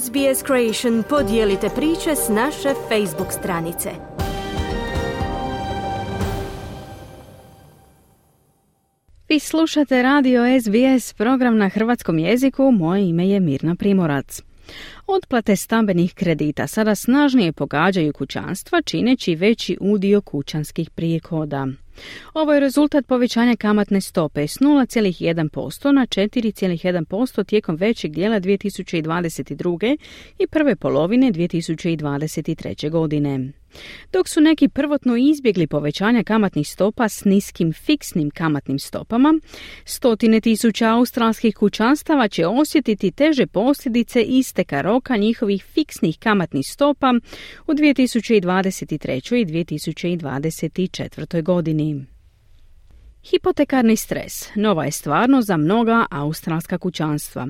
SBS Creation podijelite priče s naše Facebook stranice. Vi slušate radio SBS program na hrvatskom jeziku, moje ime je Mirna Primorac. Otplate stambenih kredita sada snažnije pogađaju kućanstva, čineći veći udio kućanskih prihoda. Ovo je rezultat povećanja kamatne stope s 0,1% na 4,1% tijekom većeg dijela 2022. i prve polovine 2023. godine. Dok su neki prvotno izbjegli povećanja kamatnih stopa s niskim fiksnim kamatnim stopama, stotine tisuća australskih kućanstava će osjetiti teže posljedice isteka roka njihovih fiksnih kamatnih stopa u 2023. i 2024. godini. Hipotekarni stres nova je stvarno za mnoga australska kućanstva.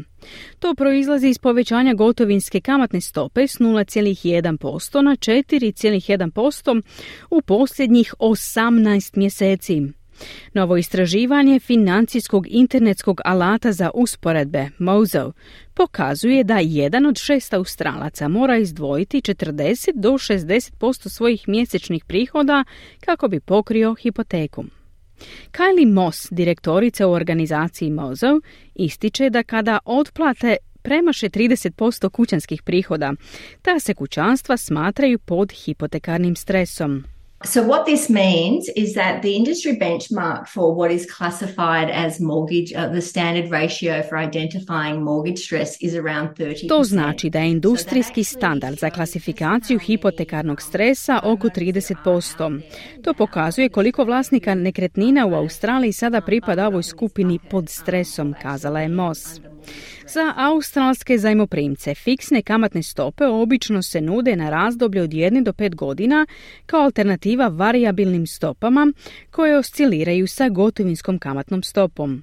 To proizlazi iz povećanja gotovinske kamatne stope s 0,1% na 4,1% u posljednjih 18 mjeseci. Novo istraživanje financijskog internetskog alata za usporedbe, Mozo, pokazuje da jedan od šest Australaca mora izdvojiti 40 do 60% svojih mjesečnih prihoda kako bi pokrio hipoteku. Kylie Moss, direktorica u organizaciji Mozo, ističe da kada otplate premaše 30% kućanskih prihoda, ta se kućanstva smatraju pod hipotekarnim stresom. So, what this means is that the industry benchmark for what is classified as mortgage, uh, the standard ratio for identifying mortgage stress is around 30%. To znači da je industrijski standard za klasifikaciju hipotekarnog stresa oko 30%. To pokazuje koliko vlasnika nekretnina u Australiji sada pripada ovoj skupini pod stresom, kazala je Moss. Za australske zajmoprimce fiksne kamatne stope obično se nude na razdoblje od 1 do 5 godina kao alternativa variabilnim stopama koje osciliraju sa gotovinskom kamatnom stopom.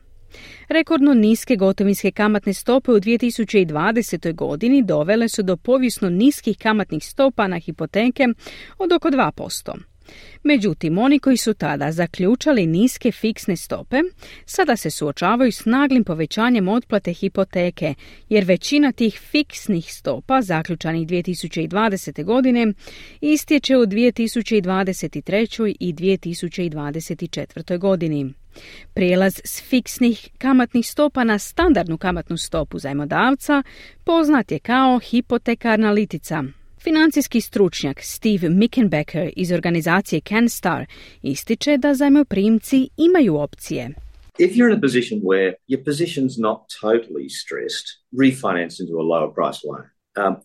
Rekordno niske gotovinske kamatne stope u 2020. godini dovele su do povijesno niskih kamatnih stopa na hipoteke od oko 2%. Međutim, oni koji su tada zaključali niske fiksne stope, sada se suočavaju s naglim povećanjem otplate hipoteke, jer većina tih fiksnih stopa zaključanih 2020. godine istječe u 2023. i 2024. godini. Prijelaz s fiksnih kamatnih stopa na standardnu kamatnu stopu zajmodavca poznat je kao hipotekarna litica – Financijski stručnjak Steve Mickenbecker iz organizacije CanStar ističe da zajmoprimci imaju opcije. If you're in a position where your position's not totally stressed, refinance into a lower price loan.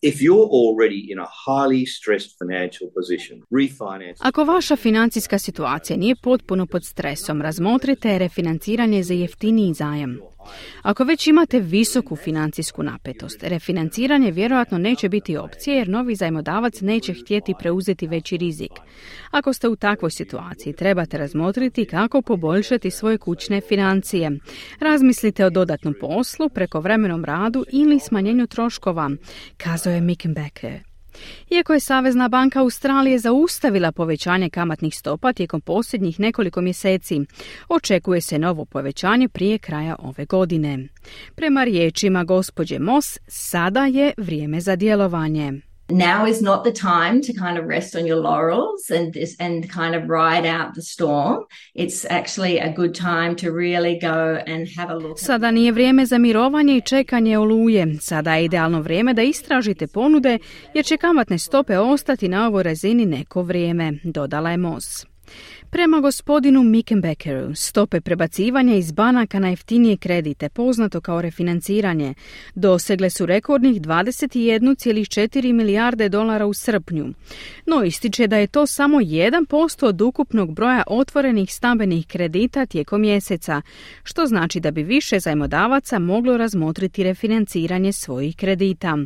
If you're already in a highly stressed financial position, refinance... Ako vaša financijska situacija nije potpuno pod stresom, razmotrite refinanciranje za jeftiniji zajam. Ako već imate visoku financijsku napetost, refinanciranje vjerojatno neće biti opcija jer novi zajmodavac neće htjeti preuzeti veći rizik. Ako ste u takvoj situaciji, trebate razmotriti kako poboljšati svoje kućne financije. Razmislite o dodatnom poslu, prekovremenom radu ili smanjenju troškova, kazao je Mickenbecker. Iako je Savezna banka Australije zaustavila povećanje kamatnih stopa tijekom posljednjih nekoliko mjeseci, očekuje se novo povećanje prije kraja ove godine. Prema riječima gospođe Moss, sada je vrijeme za djelovanje. Now is not the time to kind of rest on your laurels and and kind of ride out the storm. It's actually a good time to really go and have a look. Sada nije vrijeme za mirovanje i čekanje oluje. Sada je idealno vrijeme da istražite ponude jer će kamatne stope ostati na ovoj razini neko vrijeme, dodala je Moss. Prema gospodinu Mickenbeckeru, stope prebacivanja iz banaka na jeftinije kredite, poznato kao refinanciranje, dosegle su rekordnih 21,4 milijarde dolara u srpnju. No ističe da je to samo 1% od ukupnog broja otvorenih stambenih kredita tijekom mjeseca, što znači da bi više zajmodavaca moglo razmotriti refinanciranje svojih kredita.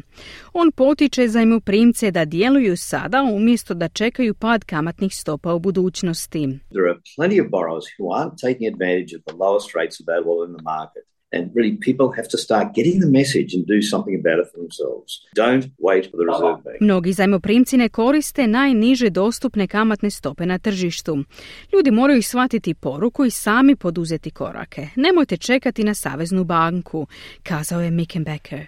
On potiče zajmoprimce da djeluju sada umjesto da čekaju pad kamatnih stopa u budućnosti. There are plenty of borrowers who aren't taking advantage of the lowest rates available in the market. And really, people have to start getting the message and do something about it for themselves. Don't wait for the Reserve Bank. Mnogi zajmoprimci ne koriste najniže dostupne kamatne stope na tržištu. Ljudi moraju shvatiti poruku i sami poduzeti korake. Nemojte čekati na Saveznu banku, kazao je Mickenbecker.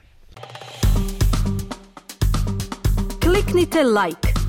Kliknite like,